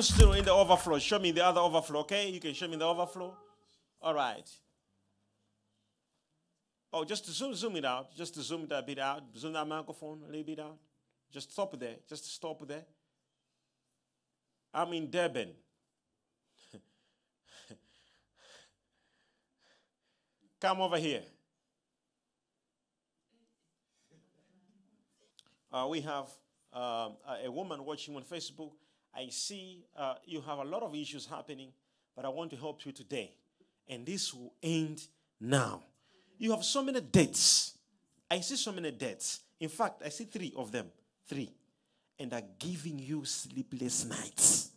I'm still in the overflow. Show me the other overflow, okay? You can show me the overflow. All right. Oh, just zoom, zoom it out. Just zoom it a bit out. Zoom that microphone a little bit out. Just stop there. Just stop there. I'm in Durban. Come over here. Uh, we have um, a woman watching on Facebook. I see uh, you have a lot of issues happening, but I want to help you today. And this will end now. You have so many debts. I see so many debts. In fact, I see three of them. Three. And are giving you sleepless nights.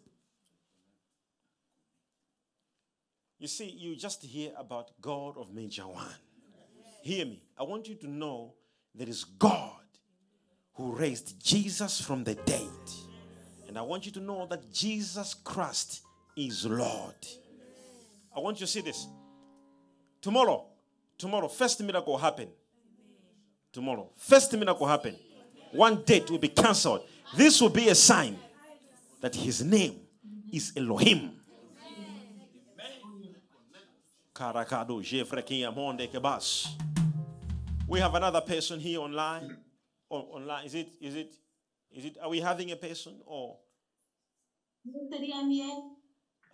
You see, you just hear about God of Major One. Hear me. I want you to know there is God who raised Jesus from the dead. And I want you to know that Jesus Christ is Lord. I want you to see this. Tomorrow, tomorrow, first miracle will happen. Tomorrow, first miracle will happen. One date will be cancelled. This will be a sign that his name is Elohim. We have another person here online. Oh, online. Is it? Is it? Is it? Are we having a person or?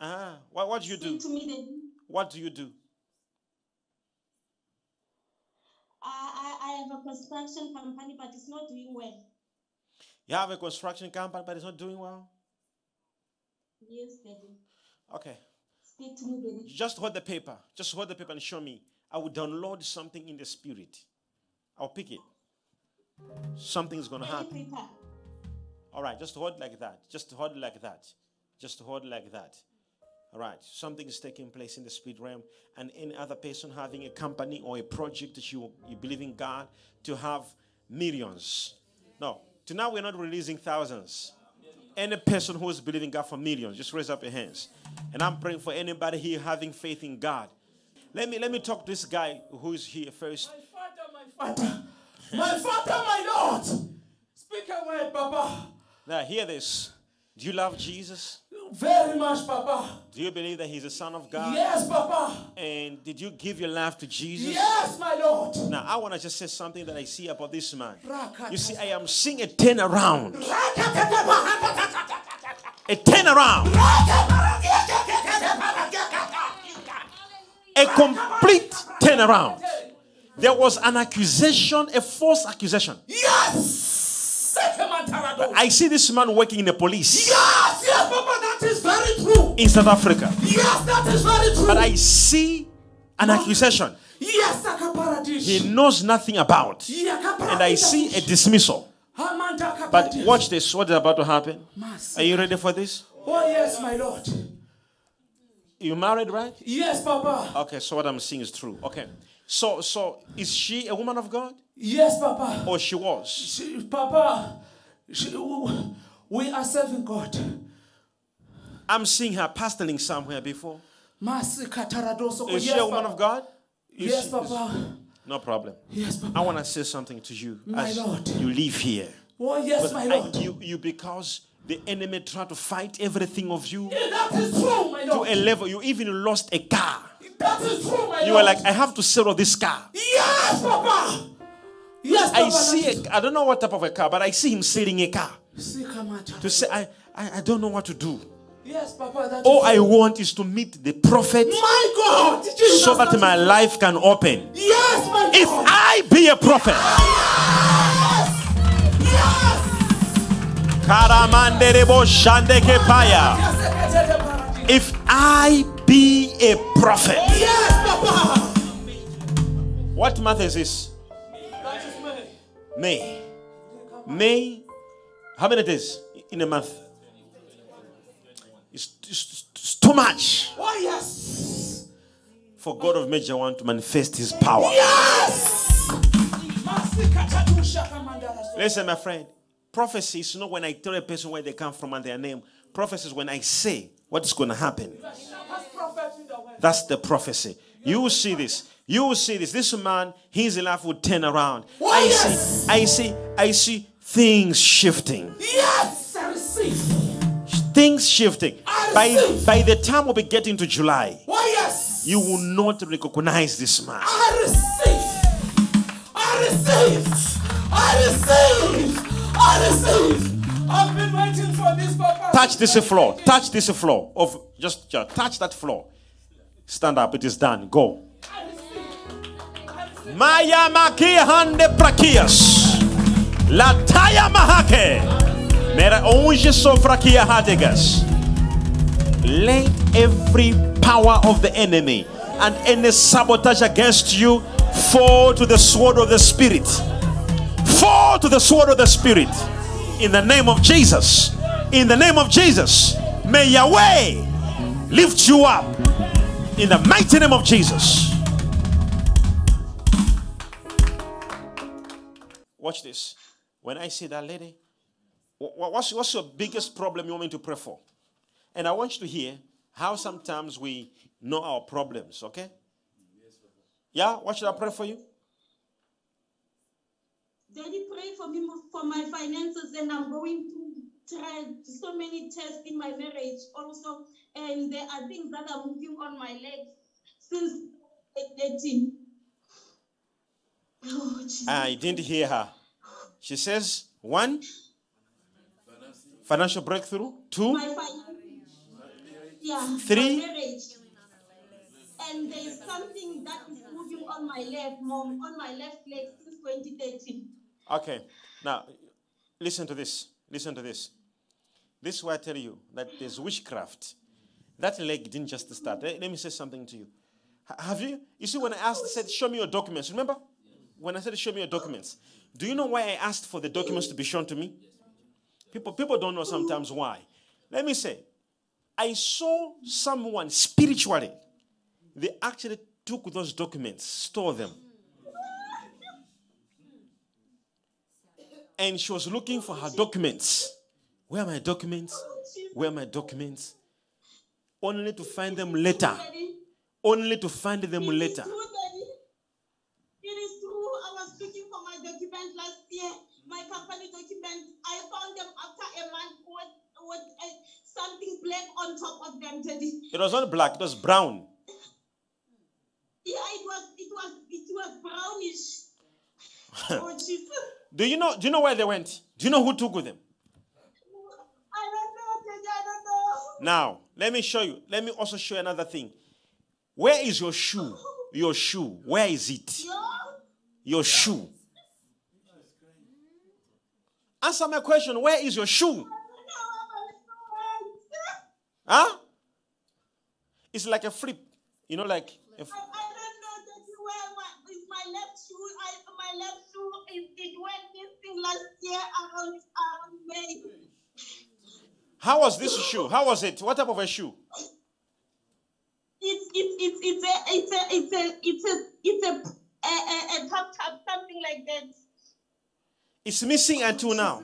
Ah, what, what do you do? What do you do? I, I have a construction company, but it's not doing well. You have a construction company, but it's not doing well? Yes, Daddy. Okay. Speak to me, Daddy. Just hold the paper. Just hold the paper and show me. I will download something in the spirit. I'll pick it. Something's going to happen. Paper. All right, just hold like that. Just hold like that. Just hold like that. All right, something is taking place in the spirit realm, and any other person having a company or a project that you, you believe in God to have millions. No, to now we're not releasing thousands. Any person who is believing God for millions, just raise up your hands. And I'm praying for anybody here having faith in God. Let me let me talk to this guy who is here first. My father, my father, my father, my Lord. Speak a word, Papa. Now hear this. Do you love Jesus? Very much, Papa. Do you believe that He's the Son of God? Yes, Papa. And did you give your life to Jesus? Yes, my Lord. Now, I want to just say something that I see about this man. You see, I am seeing a turnaround. A turnaround. A complete turnaround. There was an accusation, a false accusation. Yes. I see this man working in the police Yes, yes, Papa, that is very true. in South Africa. Yes, that is very true. But I see an accusation Yes, he knows nothing about. And I see a dismissal. But watch this. What is about to happen? Are you ready for this? Oh, yes, my Lord. You married, right? Yes, Papa. Okay, so what I'm seeing is true. Okay. So so is she a woman of God? Yes, Papa. Or she was? She, Papa, we are serving God. I'm seeing her pastoring somewhere before. Is yes, she a woman Papa. of God? Is Yes, she- Papa. No problem. Yes, Papa. I want to say something to you My as Lord. you live here. Oh, yes, But my I- Lord. you, you because the enemy tried to fight everything of you Yeah, that is true, my Lord. to a level you even lost a car. That is true, my You Lord. were like, I have to settle this car. Yes, Papa. Yes, I see a, I don't know what type of a car, but I see him selling a car to say, I, I, I don't know what to do. Yes, Papa. That All I want is to meet the prophet My God. So that my life can open. Yes, my God. If I be a prophet, Yes. Karamanderebo Shandeke Paya. Yes, if I be a prophet, Yes, Papa. what month is May. May. How many days in a month? It's, it's- it's too much Oh, yes. for God of Major One to manifest His power. Yes. Masikatatusha kamandara so- Listen, my friend. Prophecy is not when I tell a person where they come from and their name. Prophecy is when I say what is going to happen. That's the. That's the prophecy. You will see this. You will see this. This man, his life will turn around. Oh, I yes. see, I see, I see things shifting. Yes, I receive. things shifting. I By, receive. by the time we'll be getting to July, Oh, yes. you will not recognize this man. I receive. I receive. I receive. I receive. I've been waiting for this, Papa. Touch this floor. Touch this floor. Of just, just touch that floor. Stand up. It is done. Go. Maya maki hande prakias. Lataya mahake. Mera onje sofrakia hadegas. Let every power of the enemy and any sabotage against you fall to the sword of the spirit. Fall to the sword of the spirit. In the name of Jesus. In the name of Jesus. May Yahweh lift you up. In the mighty name of Jesus. Watch this. When I see that lady, wha- wha- what's, what's your biggest problem you want me to pray for? And I want you to hear how sometimes we know our problems, okay? Yeah? What should I pray for you? Daddy, pray for me for my finances, and I'm going to try so many tests in my marriage also, and there are things that are moving on my legs since 18. Oh, I didn't hear her. She says, one, financial breakthrough. Two, my finances. Yeah, Three. And there's something that is moving on my left, mom, on my left leg since 2013. Okay. Now, listen to this. Listen to this. This is why I tell you that there's witchcraft. That leg didn't just start. Let, let me say something to you. Have you? You see, when I asked, I said, show me your documents. Remember? When I said, show me your documents. Do you know why I asked for the documents to be shown to me? People, people don't know sometimes why. Let me say, I saw someone spiritually. They actually took those documents, store them. and she was looking for her documents. Where are my documents? Where are my documents? Only to find them later. Only to find them later. true, Daddy. It is true. I was looking for my document last year, my company document. I found them after a month with, with uh, something black on top of them, Daddy. It was not black, it was brown. Yeah, it was, it was, it was brownish. oh, Jesus. Do you know do you know where they went? Do you know who took with them? I don't know, Daddy. I don't know. Now, let me show you. Let me also show you another thing. Where is your shoe? Your shoe. Where is it? Yo, Your shoe. Answer my question. Where is your shoe? I don't know where my shoe went. Huh? It's like a flip. You know, like a I, I don't know that where my is my left shoe. I my left shoe it, it went missing last year around around May. How was this shoe? How was it? What type of a shoe? It's it's it's it's a it's a it's a it's a it's a a, a, a top top something like that. It's missing until now.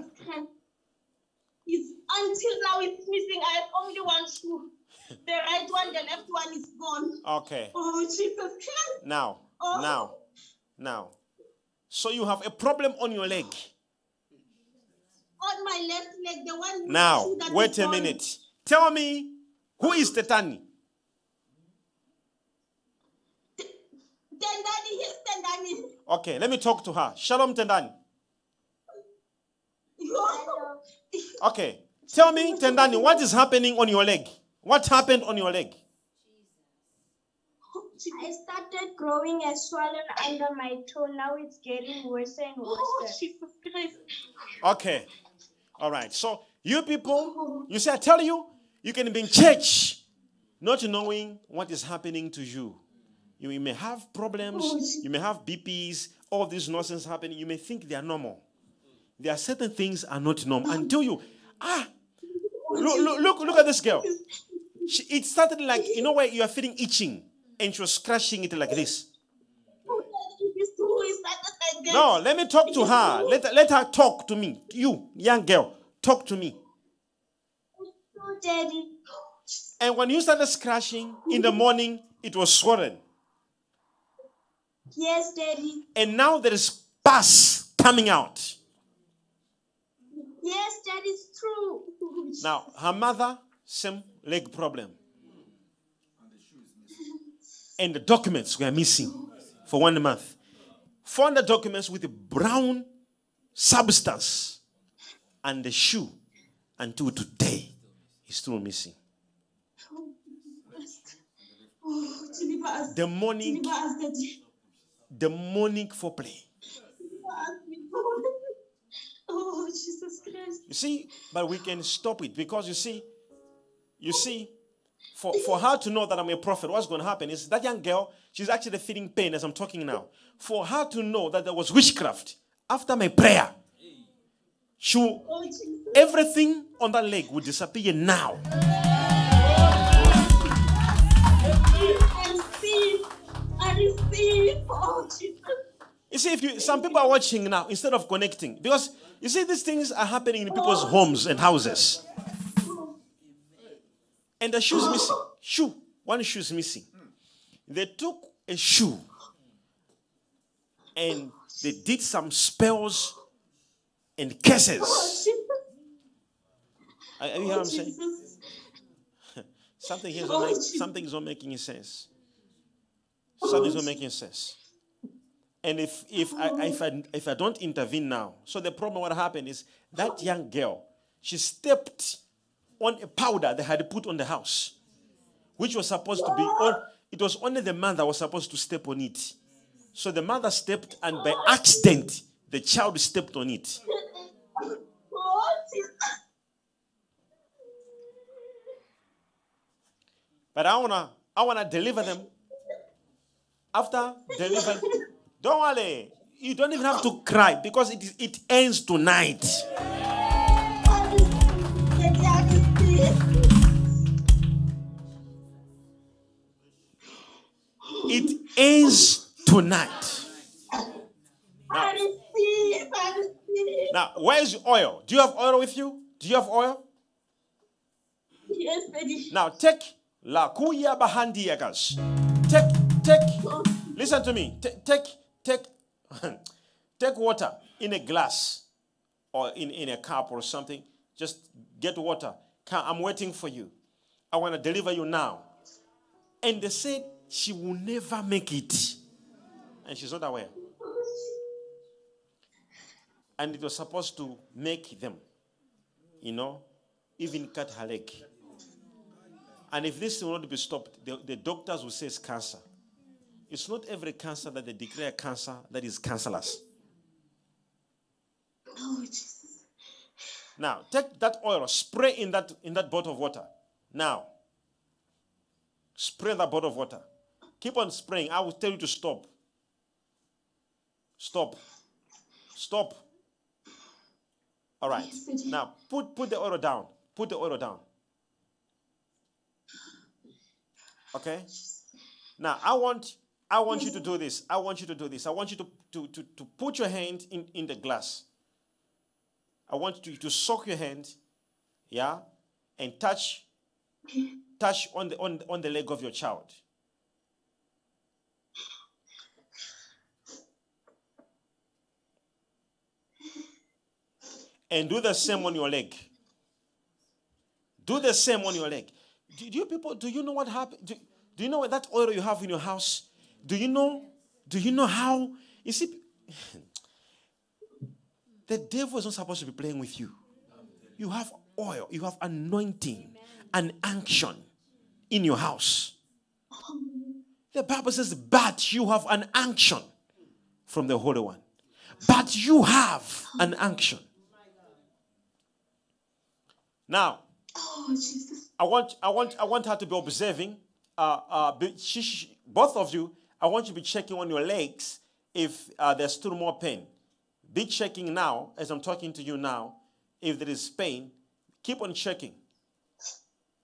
It's until now it's missing. I have only one shoe. The right one, the left one is gone. Okay. Oh Jesus Christ! Now, Oh. now, now. So you have a problem on your leg. On my left leg, the one Now, wait a gone. minute. Tell me, who is Tetani? Tendani, yes, Tendani. Okay, let me talk to her. Shalom Tendani. Okay. Tell me, Tendani, what is happening on your leg? What happened on your leg? I started growing a swollen under my toe. Now it's getting worse and Oh, worse. Jesus Christ. Okay. All right. So, you people, you see, I tell you, you can be in church not knowing what is happening to you. You may have problems, oh, you may have BPs, all this nonsense happening. You may think they are normal. There are certain things are not normal until you, ah, look, look, look, look at this girl. She, it started like, you know, where you are feeling itching and she was scratching it like this. It is true. It started like that. No, let me talk to her. Let, let her talk to me. You, young girl, talk to me. And when you started scratching in the morning, it was swollen. yes, Daddy, And now there is pus coming out. Yes, that is true. Now, her mother Same leg problem. And the documents were missing for one month. Found the documents with a brown substance and the shoe until today is still missing. The morning, Deliver us, Daddy. the morning foreplay. Deliver us, we Lord. Oh, Jesus Christ. You see, but we can stop it because you see, you see, for, for her to know that I'm a prophet, what's going to happen is that young girl, she's actually feeling pain as I'm talking now. For her to know that there was witchcraft after my prayer, she Oh, everything on that leg will disappear now. I receive. I receive. Oh, Jesus. You see, if you some people are watching now instead of connecting, because you see these things are happening in people's homes and houses. And the shoe's missing. Shoe. One shoe is missing. They took a shoe and they did some spells and curses. Are you hear what I'm saying? Something here is not, make, Jesus. something is not making sense. Something is not making sense. And if if I oh. if I if I don't intervene now, so the problem what happened is that oh. young girl, she stepped on a powder they had put on the house, which was supposed to be on. It was only the man that was supposed to step on it. So the mother stepped, and by accident, the child stepped on it. Oh, But I wanna I wanna deliver them. After deliver, don't worry. You don't even have to cry because it is it ends tonight. I receive. Daddy, I receive. It ends tonight. I receive. I receive. Now, where's your oil? Do you have oil with you? Do you have oil? Yes, Daddy. Now take la kuya bahandi yagas. Take take listen to me. Ta- take take take water in a glass or in, in a cup or something. Just get water. Come, I'm waiting for you. I want to deliver you now. And they said she will never make it. And she's not aware. And it was supposed to make them, you know, even cut her leg. And if this will not be stopped, the, the doctors will say it's cancer. It's not every cancer that they declare cancer that is cancerless. Oh, Jesus. Now, take that oil, spray in that in that bottle of water. Now, spray that bottle of water. Keep on spraying. I will tell you to stop. Stop. Stop. All right. Now, put put the oil down. Put the oil down. Okay. Now, I want I want you to do this. I want you to do this. I want you to to to, to put your hand in in the glass. I want you to soak your hand, yeah, and touch, touch on the on, on the leg of your child. And do the same on your leg. Do the same on your leg. Do, do you people do you know what happened? Do, do you know what that oil you have in your house? Do you know? Do you know how? You see, the devil is not supposed to be playing with you. You have oil, you have anointing and unction in your house. The Bible says, but you have an unction from the Holy One. But you have an unction. Now, Oh, Jesus. I want, I want, I want her to be observing. Uh, uh, she, she- both of you, I want you to be checking on your legs if uh, there's still more pain. Be checking now, as I'm talking to you now. If there is pain, keep on checking.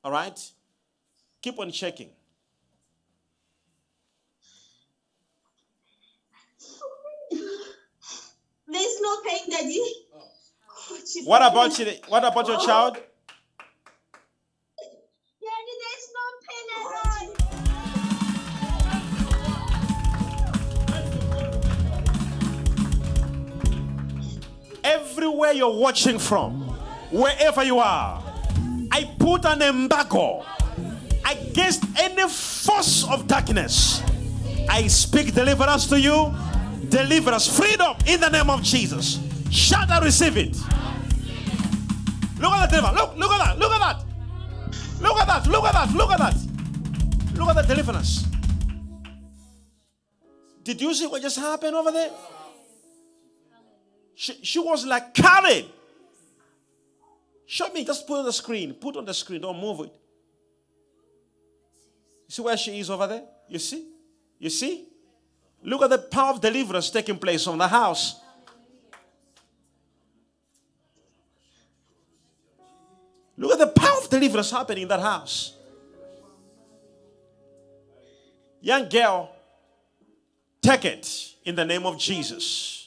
All right? Keep on checking. There's no pain, Daddy. Oh, What about you? What about your child? Everywhere you're watching from, wherever you are, I put an embargo against any force of darkness. I speak deliverance to you. Deliverance, freedom in the name of Jesus. Shall I receive it. Look at that deliverance. Look, look at that. Look at that. Look at that. Look at that. Look at that. Look at that deliverance. Did you see what just happened over there? She, she was like carried. Show me, just put on the screen. Put on the screen, don't move it. You see where she is over there? You see? You see? Look at the power of deliverance taking place on the house. Look at the power of deliverance happening in that house. Young girl, take it in the name of Jesus.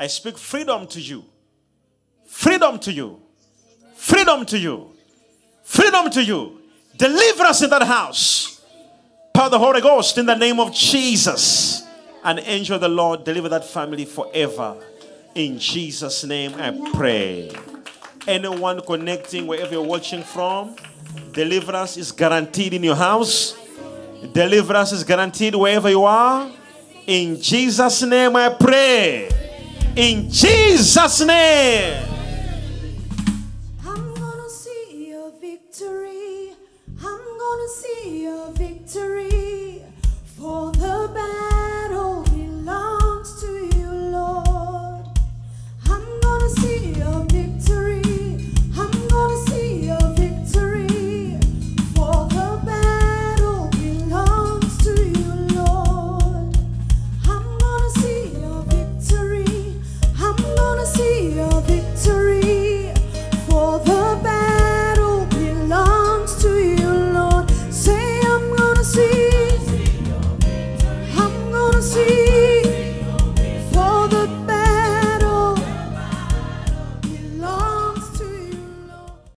I speak freedom to you. Freedom to you. Freedom to you. Freedom to you. Deliver us in that house. Power the Holy Ghost in the name of Jesus. An angel of the Lord deliver that family forever. In Jesus' name I pray. Anyone connecting wherever you're watching from, deliverance is guaranteed in your house. Deliverance is guaranteed wherever you are. In Jesus' name I pray. In Jesus' name.